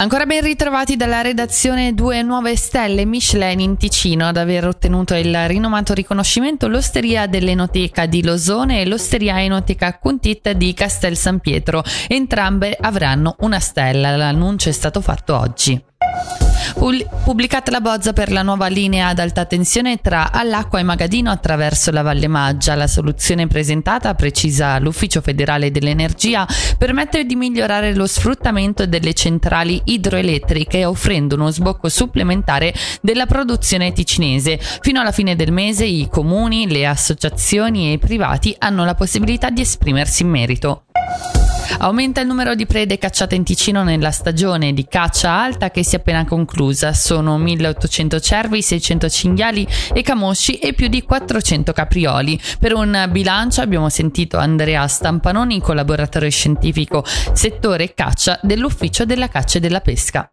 Ancora ben ritrovati dalla redazione due nuove stelle Michelin in Ticino ad aver ottenuto il rinomato riconoscimento l'Osteria dell'Enoteca di Losone e l'Osteria Enoteca Cuntit di Castel San Pietro. Entrambe avranno una stella, l'annuncio è stato fatto oggi. Pubblicata la bozza per la nuova linea ad alta tensione tra All'Acqua e Magadino attraverso la Valle Maggia, la soluzione presentata, precisa l'Ufficio federale dell'energia, permette di migliorare lo sfruttamento delle centrali idroelettriche offrendo uno sbocco supplementare della produzione ticinese. Fino alla fine del mese i comuni, le associazioni e i privati hanno la possibilità di esprimersi in merito. Aumenta il numero di prede cacciate in Ticino nella stagione di caccia alta che si è appena conclusa. Sono 1800 cervi, 600 cinghiali e camosci e più di 400 caprioli. Per un bilancio abbiamo sentito Andrea Stampanoni, collaboratore scientifico settore caccia dell'Ufficio della Caccia e della Pesca.